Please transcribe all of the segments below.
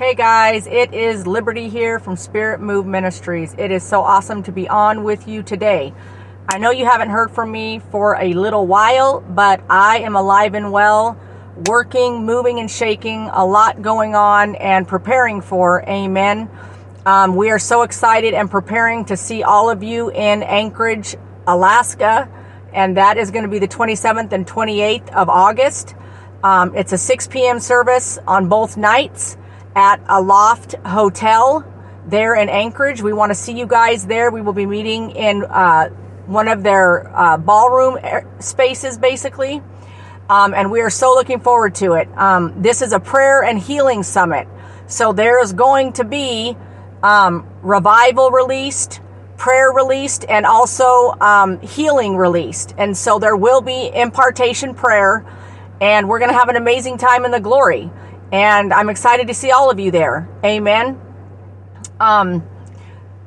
Hey guys, it is Liberty here from Spirit Move Ministries. It is so awesome to be on with you today. I know you haven't heard from me for a little while, but I am alive and well, working, moving, and shaking, a lot going on, and preparing for. Amen. Um, we are so excited and preparing to see all of you in Anchorage, Alaska, and that is going to be the 27th and 28th of August. Um, it's a 6 p.m. service on both nights at a loft hotel there in Anchorage. We want to see you guys there. We will be meeting in uh, one of their uh, ballroom spaces, basically. Um, and we are so looking forward to it. Um, this is a prayer and healing summit. So there's going to be um, revival released, prayer released, and also um, healing released. And so there will be impartation prayer, and we're going to have an amazing time in the glory. And I'm excited to see all of you there. Amen. Um,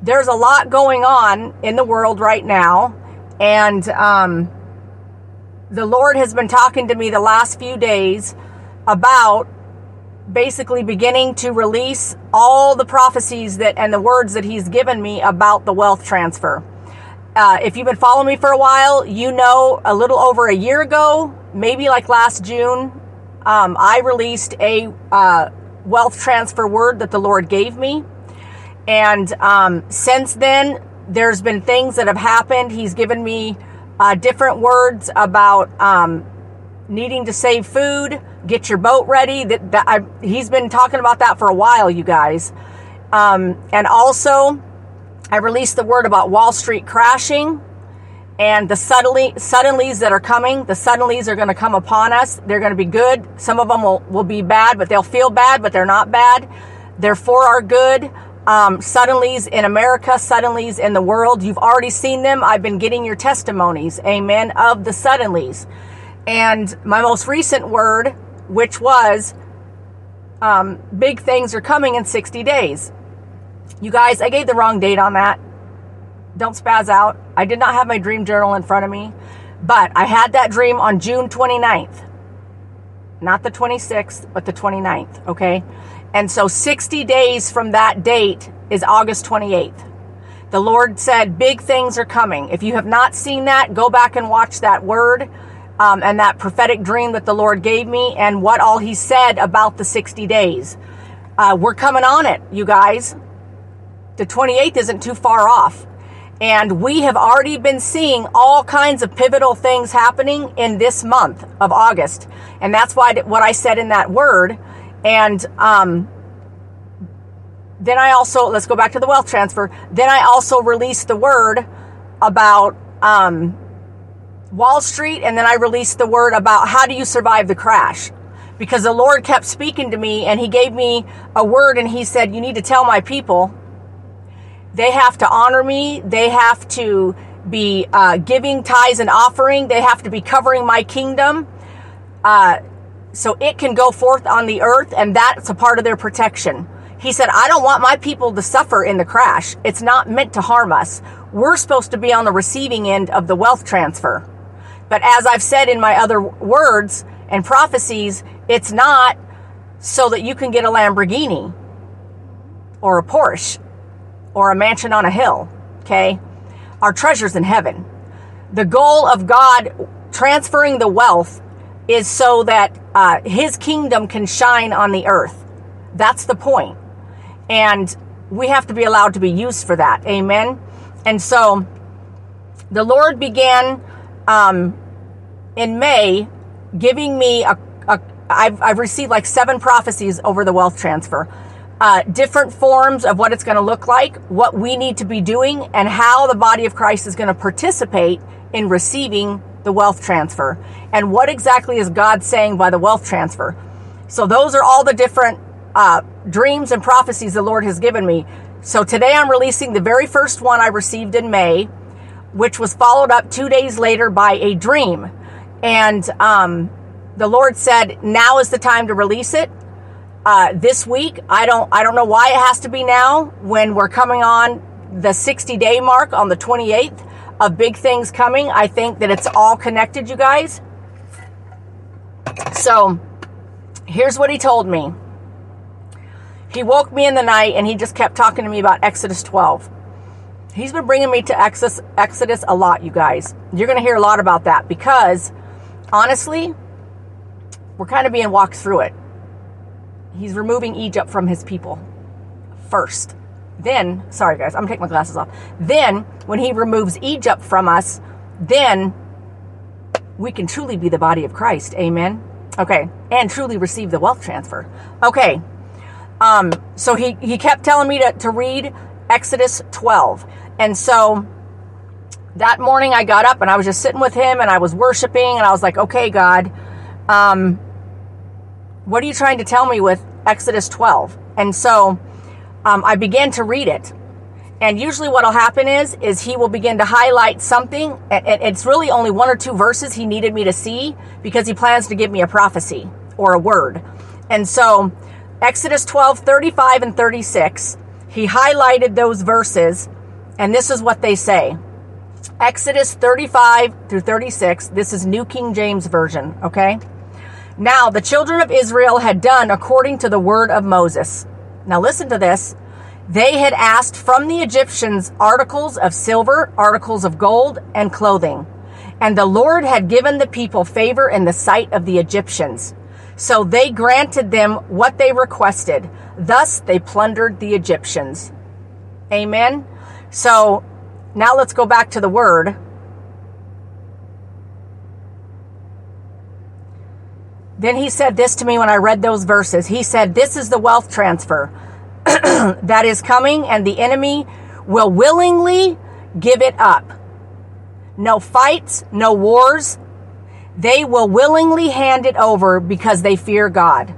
there's a lot going on in the world right now. And um, the Lord has been talking to me the last few days about basically beginning to release all the prophecies that and the words that He's given me about the wealth transfer. Uh, if you've been following me for a while, you know a little over a year ago, maybe like last June, um, I released a uh, wealth transfer word that the Lord gave me. And um, since then, there's been things that have happened. He's given me uh, different words about um, needing to save food, get your boat ready. That, that I, he's been talking about that for a while, you guys. Um, and also, I released the word about Wall Street crashing and the suddenly suddenlies that are coming the suddenlies are going to come upon us. They're going to be good. Some of them will, will be bad but they'll feel bad but they're not bad. They're for our good. Um, suddenlies in america suddenlies in the world. You've already seen them. I've been getting your testimonies. Amen. Of the suddenlies and my most recent word which was um, big things are coming in 60 days. You guys i gave the wrong date on that don't spaz out. I did not have my dream journal in front of me, but I had that dream on June 29th. Not the 26th, but the 29th, okay? And so 60 days from that date is August 28th. The Lord said, Big things are coming. If you have not seen that, go back and watch that word um, and that prophetic dream that the Lord gave me and what all He said about the 60 days. Uh, we're coming on it, you guys. The 28th isn't too far off. And we have already been seeing all kinds of pivotal things happening in this month of August. And that's why what I said in that word. And um, then I also, let's go back to the wealth transfer. Then I also released the word about um, Wall Street. And then I released the word about how do you survive the crash? Because the Lord kept speaking to me and He gave me a word and He said, You need to tell my people they have to honor me. They have to be uh, giving tithes and offering. They have to be covering my kingdom. Uh, so it can go forth on the earth, and that's a part of their protection. He said, I don't want my people to suffer in the crash. It's not meant to harm us. We're supposed to be on the receiving end of the wealth transfer. But as I've said in my other words and prophecies, it's not so that you can get a Lamborghini or a Porsche or a mansion on a hill. Okay? Our treasures in heaven. The goal of God transferring the wealth is so that uh, his kingdom can shine on the earth. That's the point. And we have to be allowed to be used for that. Amen. And so the Lord began um, in May giving me a, a I've, I've received like seven prophecies over the wealth transfer. Uh, different forms of what it's going to look like, what we need to be doing, and how the body of Christ is going to participate in receiving the wealth transfer. And what exactly is God saying by the wealth transfer? So, those are all the different uh, dreams and prophecies the Lord has given me. So, today I'm releasing the very first one I received in May, which was followed up two days later by a dream. And um, the Lord said, Now is the time to release it. Uh, this week, I don't, I don't know why it has to be now when we're coming on the 60 day mark on the 28th of big things coming. I think that it's all connected, you guys. So here's what he told me. He woke me in the night and he just kept talking to me about Exodus 12. He's been bringing me to Exodus, Exodus a lot, you guys. You're going to hear a lot about that because honestly, we're kind of being walked through it. He's removing Egypt from his people first. Then, sorry guys, I'm gonna take my glasses off. Then, when he removes Egypt from us, then we can truly be the body of Christ. Amen. Okay, and truly receive the wealth transfer. Okay. Um, so he, he kept telling me to, to read Exodus 12. And so that morning I got up and I was just sitting with him and I was worshiping and I was like, okay, God, um, what are you trying to tell me with Exodus 12? And so um, I began to read it. And usually what'll happen is, is he will begin to highlight something. And it's really only one or two verses he needed me to see because he plans to give me a prophecy or a word. And so Exodus 12, 35 and 36, he highlighted those verses and this is what they say. Exodus 35 through 36, this is New King James Version, okay? Now the children of Israel had done according to the word of Moses. Now listen to this. They had asked from the Egyptians articles of silver, articles of gold, and clothing. And the Lord had given the people favor in the sight of the Egyptians. So they granted them what they requested. Thus they plundered the Egyptians. Amen. So now let's go back to the word. Then he said this to me when I read those verses. He said, This is the wealth transfer that is coming, and the enemy will willingly give it up. No fights, no wars. They will willingly hand it over because they fear God.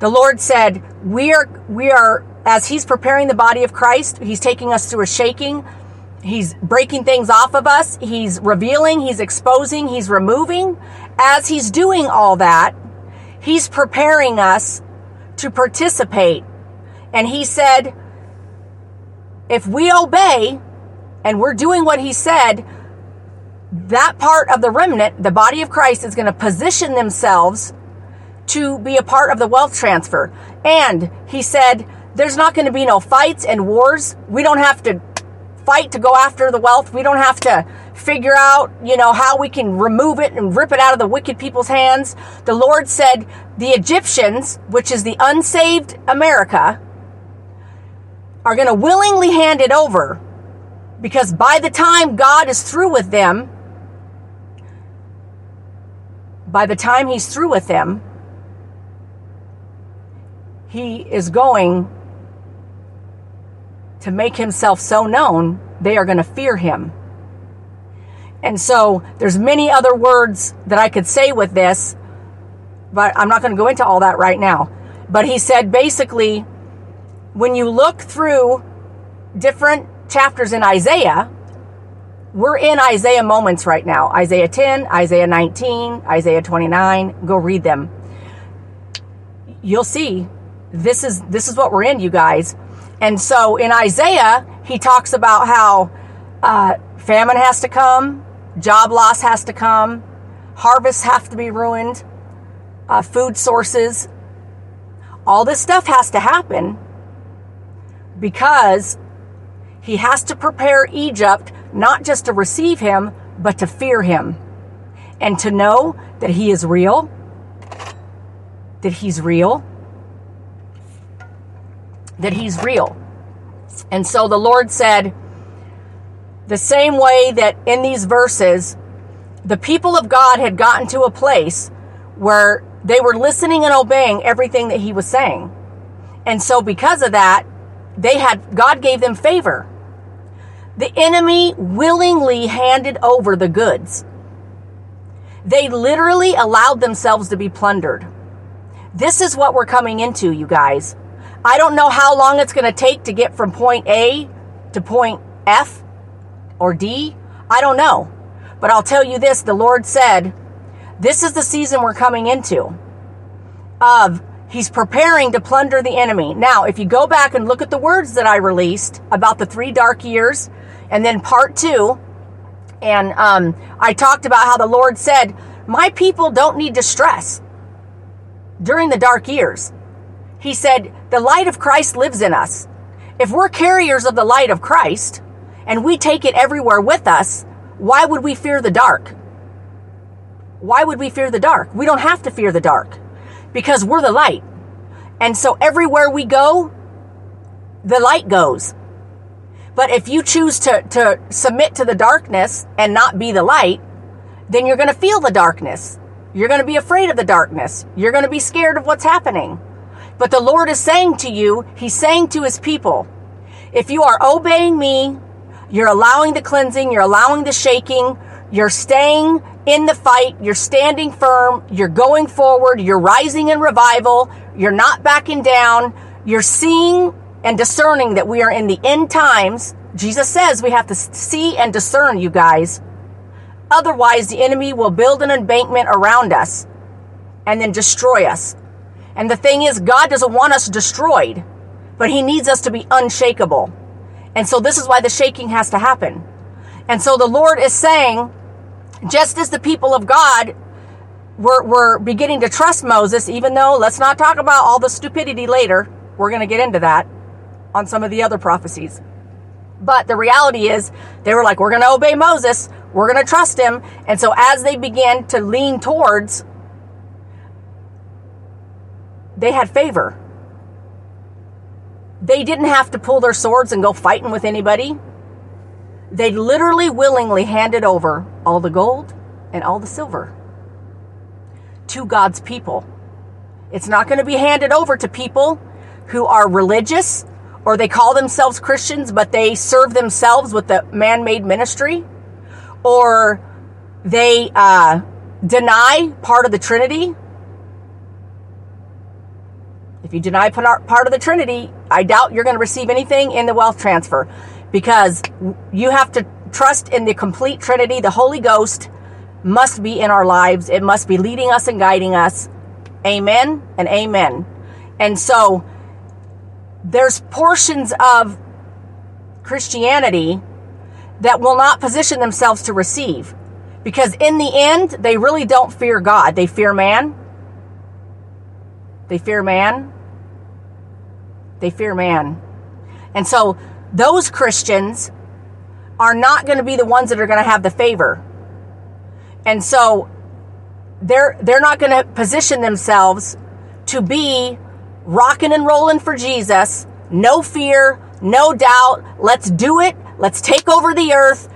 The Lord said, We are, we are, as He's preparing the body of Christ, He's taking us through a shaking. He's breaking things off of us. He's revealing, He's exposing, He's removing. As He's doing all that, He's preparing us to participate. And he said, if we obey and we're doing what he said, that part of the remnant, the body of Christ, is going to position themselves to be a part of the wealth transfer. And he said, there's not going to be no fights and wars. We don't have to fight to go after the wealth. We don't have to figure out, you know, how we can remove it and rip it out of the wicked people's hands. The Lord said the Egyptians, which is the unsaved America, are going to willingly hand it over because by the time God is through with them, by the time he's through with them, he is going to make himself so known, they are going to fear him. And so there's many other words that I could say with this, but I'm not going to go into all that right now. But he said basically, when you look through different chapters in Isaiah, we're in Isaiah moments right now. Isaiah 10, Isaiah 19, Isaiah 29. Go read them. You'll see this is this is what we're in, you guys. And so in Isaiah, he talks about how uh, famine has to come, job loss has to come, harvests have to be ruined, uh, food sources. All this stuff has to happen because he has to prepare Egypt not just to receive him, but to fear him and to know that he is real, that he's real, that he's real. And so the Lord said, the same way that in these verses, the people of God had gotten to a place where they were listening and obeying everything that he was saying. And so because of that, they had God gave them favor. The enemy willingly handed over the goods. They literally allowed themselves to be plundered. This is what we're coming into, you guys. I don't know how long it's going to take to get from point A to point F or D. I don't know. But I'll tell you this the Lord said, this is the season we're coming into of He's preparing to plunder the enemy. Now, if you go back and look at the words that I released about the three dark years, and then part two, and um, I talked about how the Lord said, My people don't need distress during the dark years. He said, The light of Christ lives in us. If we're carriers of the light of Christ and we take it everywhere with us, why would we fear the dark? Why would we fear the dark? We don't have to fear the dark because we're the light. And so everywhere we go, the light goes. But if you choose to, to submit to the darkness and not be the light, then you're going to feel the darkness. You're going to be afraid of the darkness. You're going to be scared of what's happening. But the Lord is saying to you, He's saying to His people, if you are obeying me, you're allowing the cleansing, you're allowing the shaking, you're staying in the fight, you're standing firm, you're going forward, you're rising in revival, you're not backing down, you're seeing and discerning that we are in the end times. Jesus says we have to see and discern, you guys. Otherwise, the enemy will build an embankment around us and then destroy us. And the thing is, God doesn't want us destroyed, but He needs us to be unshakable. And so, this is why the shaking has to happen. And so, the Lord is saying, just as the people of God were, were beginning to trust Moses, even though let's not talk about all the stupidity later. We're going to get into that on some of the other prophecies. But the reality is, they were like, we're going to obey Moses, we're going to trust him. And so, as they began to lean towards, they had favor. They didn't have to pull their swords and go fighting with anybody. They literally willingly handed over all the gold and all the silver to God's people. It's not going to be handed over to people who are religious or they call themselves Christians, but they serve themselves with the man made ministry, or they uh, deny part of the Trinity. If you deny part of the Trinity, I doubt you're going to receive anything in the wealth transfer because you have to trust in the complete Trinity. The Holy Ghost must be in our lives, it must be leading us and guiding us. Amen and amen. And so there's portions of Christianity that will not position themselves to receive because in the end, they really don't fear God, they fear man. They fear man. They fear man. And so those Christians are not going to be the ones that are going to have the favor. And so they're they're not going to position themselves to be rocking and rolling for Jesus. No fear, no doubt. Let's do it. Let's take over the earth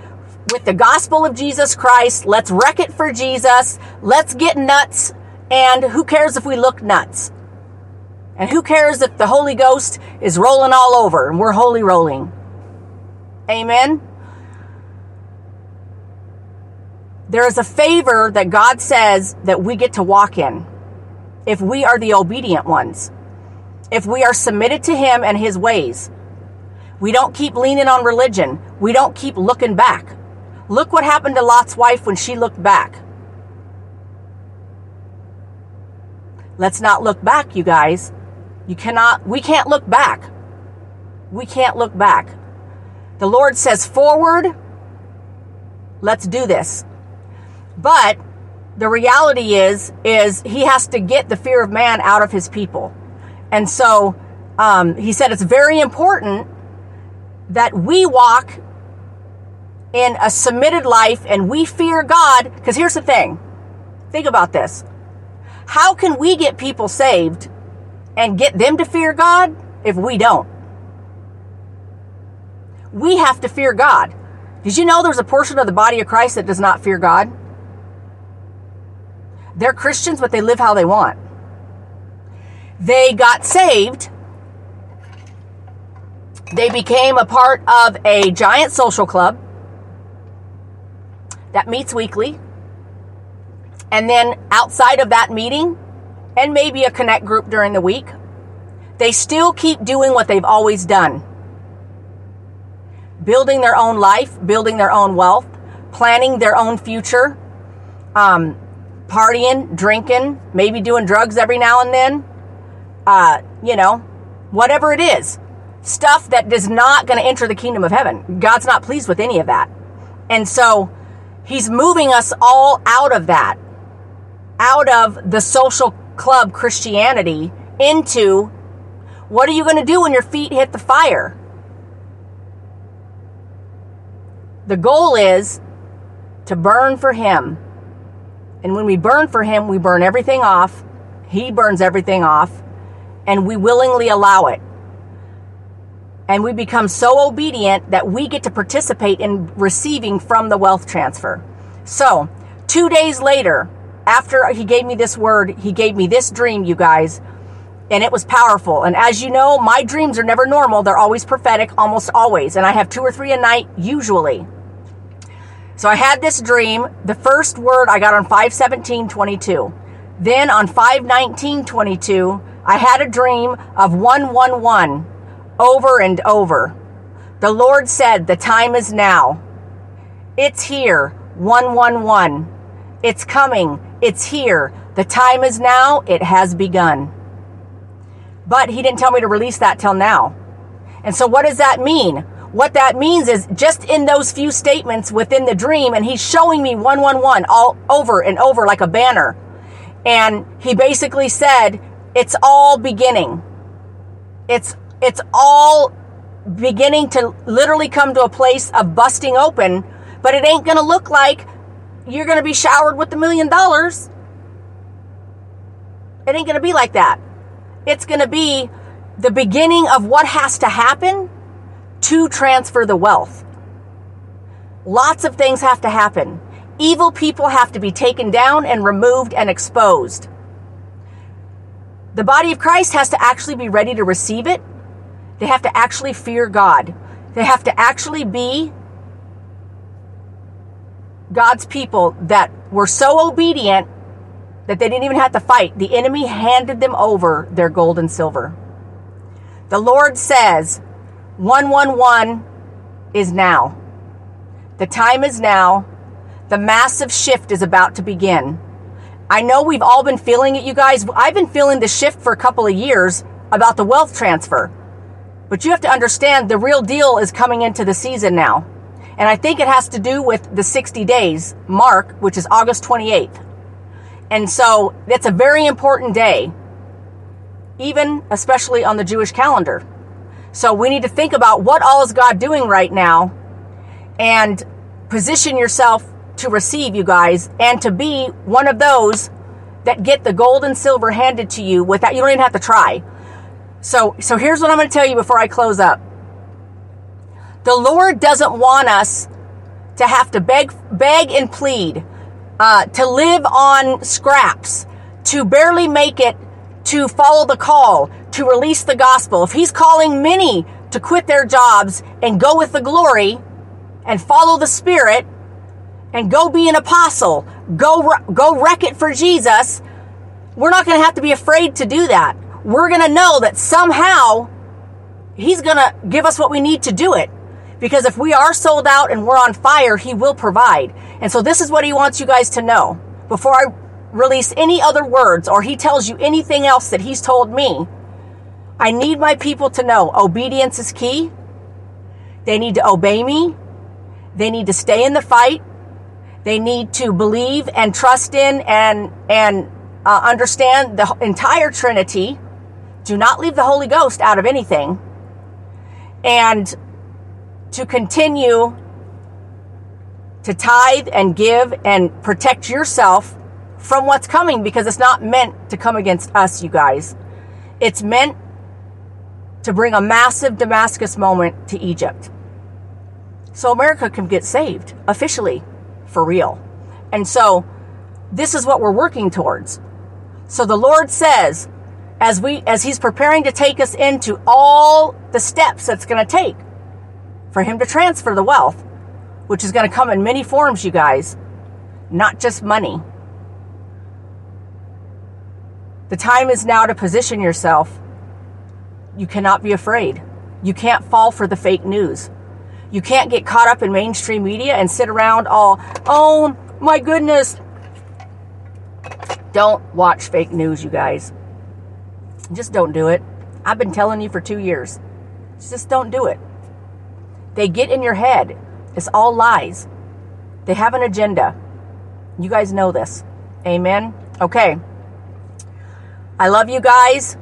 with the gospel of Jesus Christ. Let's wreck it for Jesus. Let's get nuts. And who cares if we look nuts? And who cares if the Holy Ghost is rolling all over and we're holy rolling? Amen. There is a favor that God says that we get to walk in if we are the obedient ones, if we are submitted to Him and His ways. We don't keep leaning on religion, we don't keep looking back. Look what happened to Lot's wife when she looked back. Let's not look back, you guys. You cannot, we can't look back. We can't look back. The Lord says forward. Let's do this. But the reality is, is he has to get the fear of man out of his people. And so, um, he said it's very important that we walk in a submitted life and we fear God. Because here's the thing think about this. How can we get people saved and get them to fear God if we don't? We have to fear God. Did you know there's a portion of the body of Christ that does not fear God? They're Christians, but they live how they want. They got saved. They became a part of a giant social club that meets weekly. And then outside of that meeting, and maybe a connect group during the week, they still keep doing what they've always done building their own life, building their own wealth, planning their own future, um, partying, drinking, maybe doing drugs every now and then, uh, you know, whatever it is. Stuff that is not going to enter the kingdom of heaven. God's not pleased with any of that. And so he's moving us all out of that, out of the social club Christianity into what are you going to do when your feet hit the fire? The goal is to burn for him and when we burn for Him, we burn everything off. He burns everything off. And we willingly allow it. And we become so obedient that we get to participate in receiving from the wealth transfer. So, two days later, after he gave me this word, he gave me this dream, you guys. And it was powerful. And as you know, my dreams are never normal. They're always prophetic, almost always. And I have two or three a night, usually. So I had this dream. The first word I got on 51722. Then on 51922, I had a dream of 111 over and over. The Lord said, The time is now. It's here. 111. It's coming. It's here. The time is now. It has begun. But He didn't tell me to release that till now. And so, what does that mean? What that means is just in those few statements within the dream, and he's showing me 111 all over and over like a banner. And he basically said, it's all beginning. It's, it's all beginning to literally come to a place of busting open, but it ain't going to look like you're going to be showered with a million dollars. It ain't going to be like that. It's going to be the beginning of what has to happen to transfer the wealth. Lots of things have to happen. Evil people have to be taken down and removed and exposed. The body of Christ has to actually be ready to receive it. They have to actually fear God. They have to actually be God's people that were so obedient that they didn't even have to fight. The enemy handed them over their gold and silver. The Lord says, 111 is now. The time is now. The massive shift is about to begin. I know we've all been feeling it, you guys. I've been feeling the shift for a couple of years about the wealth transfer. But you have to understand the real deal is coming into the season now. And I think it has to do with the 60 days mark, which is August 28th. And so it's a very important day, even especially on the Jewish calendar. So we need to think about what all is God doing right now and position yourself to receive, you guys, and to be one of those that get the gold and silver handed to you without you don't even have to try. So so here's what I'm going to tell you before I close up. The Lord doesn't want us to have to beg beg and plead, uh, to live on scraps, to barely make it to follow the call, to release the gospel, if he's calling many to quit their jobs and go with the glory and follow the spirit and go be an apostle, go go wreck it for Jesus, we're not going to have to be afraid to do that. We're going to know that somehow he's going to give us what we need to do it. Because if we are sold out and we're on fire, He will provide. And so this is what He wants you guys to know. Before I release any other words or He tells you anything else that He's told me, I need my people to know obedience is key. They need to obey me. They need to stay in the fight. They need to believe and trust in and and uh, understand the entire Trinity. Do not leave the Holy Ghost out of anything. And to continue to tithe and give and protect yourself from what's coming because it's not meant to come against us, you guys. It's meant to bring a massive Damascus moment to Egypt. So America can get saved officially for real. And so this is what we're working towards. So the Lord says, as we as he's preparing to take us into all the steps that's going to take for him to transfer the wealth, which is going to come in many forms, you guys, not just money. The time is now to position yourself. You cannot be afraid. You can't fall for the fake news. You can't get caught up in mainstream media and sit around all, oh my goodness. Don't watch fake news, you guys. Just don't do it. I've been telling you for two years. Just don't do it. They get in your head. It's all lies. They have an agenda. You guys know this. Amen. Okay. I love you guys.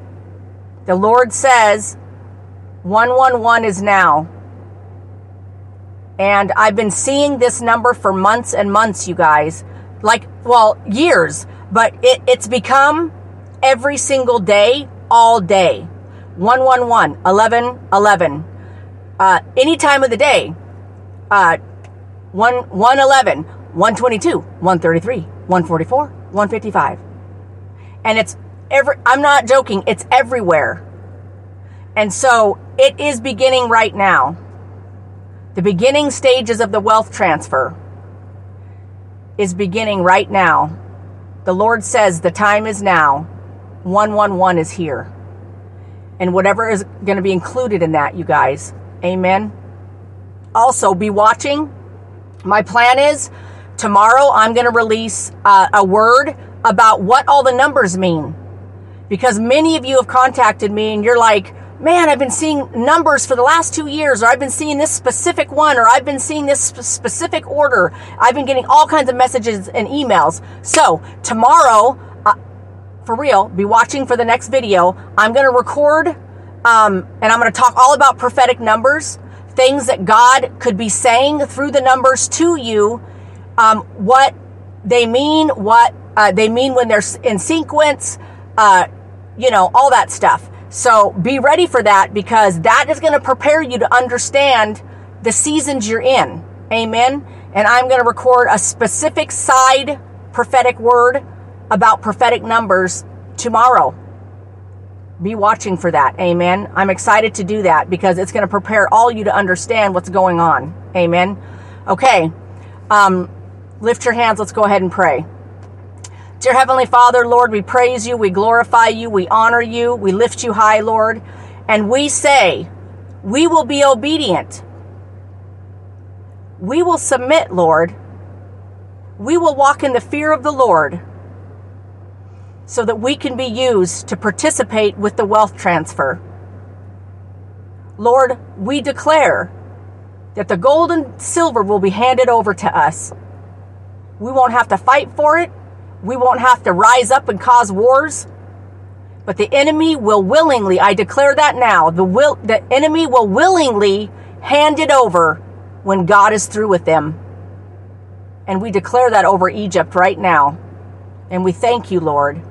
The Lord says 111 is now. And I've been seeing this number for months and months, you guys. Like, well, years. But it, it's become every single day, all day. 111, 11, 11. Uh, any time of the day. Uh, 1, 111, 122, 133, 144, 155. And it's every, I'm not joking, it's everywhere. And so it is beginning right now. The beginning stages of the wealth transfer is beginning right now. The Lord says the time is now. 111 is here. And whatever is going to be included in that, you guys. Amen. Also, be watching. My plan is tomorrow I'm going to release uh, a word about what all the numbers mean. Because many of you have contacted me and you're like, man, I've been seeing numbers for the last two years, or I've been seeing this specific one, or I've been seeing this specific order. I've been getting all kinds of messages and emails. So tomorrow, uh, for real, be watching for the next video. I'm going to record, um, and I'm going to talk all about prophetic numbers, things that God could be saying through the numbers to you, um, what they mean, what uh, they mean when they're in sequence, uh, you know, all that stuff. So be ready for that because that is going to prepare you to understand the seasons you're in. Amen. And I'm going to record a specific side prophetic word about prophetic numbers tomorrow. Be watching for that. Amen. I'm excited to do that because it's going to prepare all you to understand what's going on. Amen. Okay. Um, lift your hands. Let's go ahead and pray. Dear Heavenly Father, Lord, we praise you, we glorify you, we honor you, we lift you high, Lord, and we say, we will be obedient. We will submit, Lord. We will walk in the fear of the Lord so that we can be used to participate with the wealth transfer. Lord, we declare that the gold and silver will be handed over to us. We won't have to fight for it. We won't have to rise up and cause wars. But the enemy will willingly, I declare that now, the will the enemy will willingly hand it over when God is through with them. And we declare that over Egypt right now. And we thank you, Lord.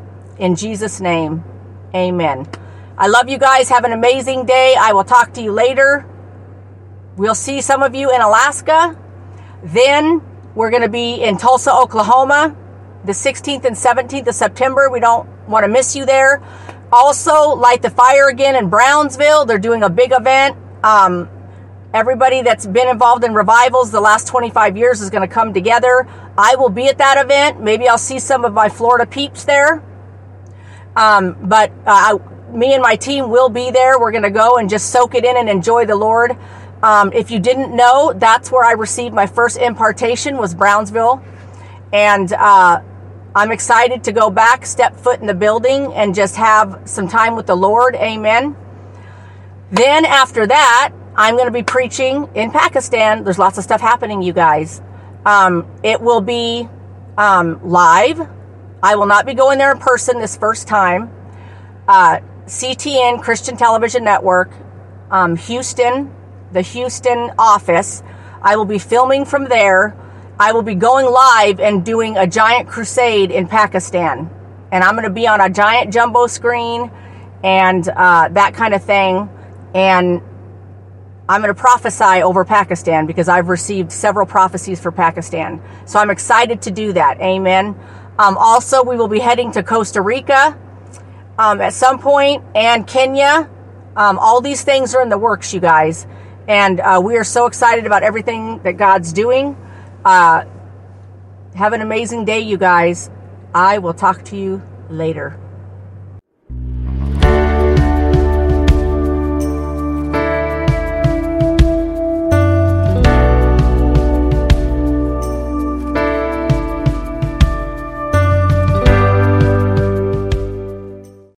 In Jesus' name, amen. I love you guys. Have an amazing day. I will talk to you later. We'll see some of you in Alaska. Then we're going to be in Tulsa, Oklahoma the 16th and 17th of September. We don't want to miss you there. Also, Light the Fire again in Brownsville. They're doing a big event. Um, everybody that's been involved in revivals the last 25 years is going to come together. I will be at that event. Maybe I'll see some of my Florida peeps there. Um, but uh, I, me and my team will be there. We're going to go and just soak it in and enjoy the Lord. Um, if you didn't know, that's where I received my first impartation was Brownsville, and uh, I'm excited to go back, step foot in the building, and just have some time with the Lord. Amen. Then after that, I'm going to be preaching in Pakistan. There's lots of stuff happening, you guys. Um, it will be um, live. I will not be going there in person this first time. Uh, CTN Christian Television Network, um, Houston, the Houston office. I will be filming from there. I will be going live and doing a giant crusade in Pakistan. And I'm going to be on a giant jumbo screen and uh, that kind of thing. And I'm going to prophesy over Pakistan because I've received several prophecies for Pakistan. So I'm excited to do that. Amen. Um, also, we will be heading to Costa Rica um, at some point and Kenya. Um, all these things are in the works, you guys. And uh, we are so excited about everything that God's doing. Uh, have an amazing day, you guys. I will talk to you later.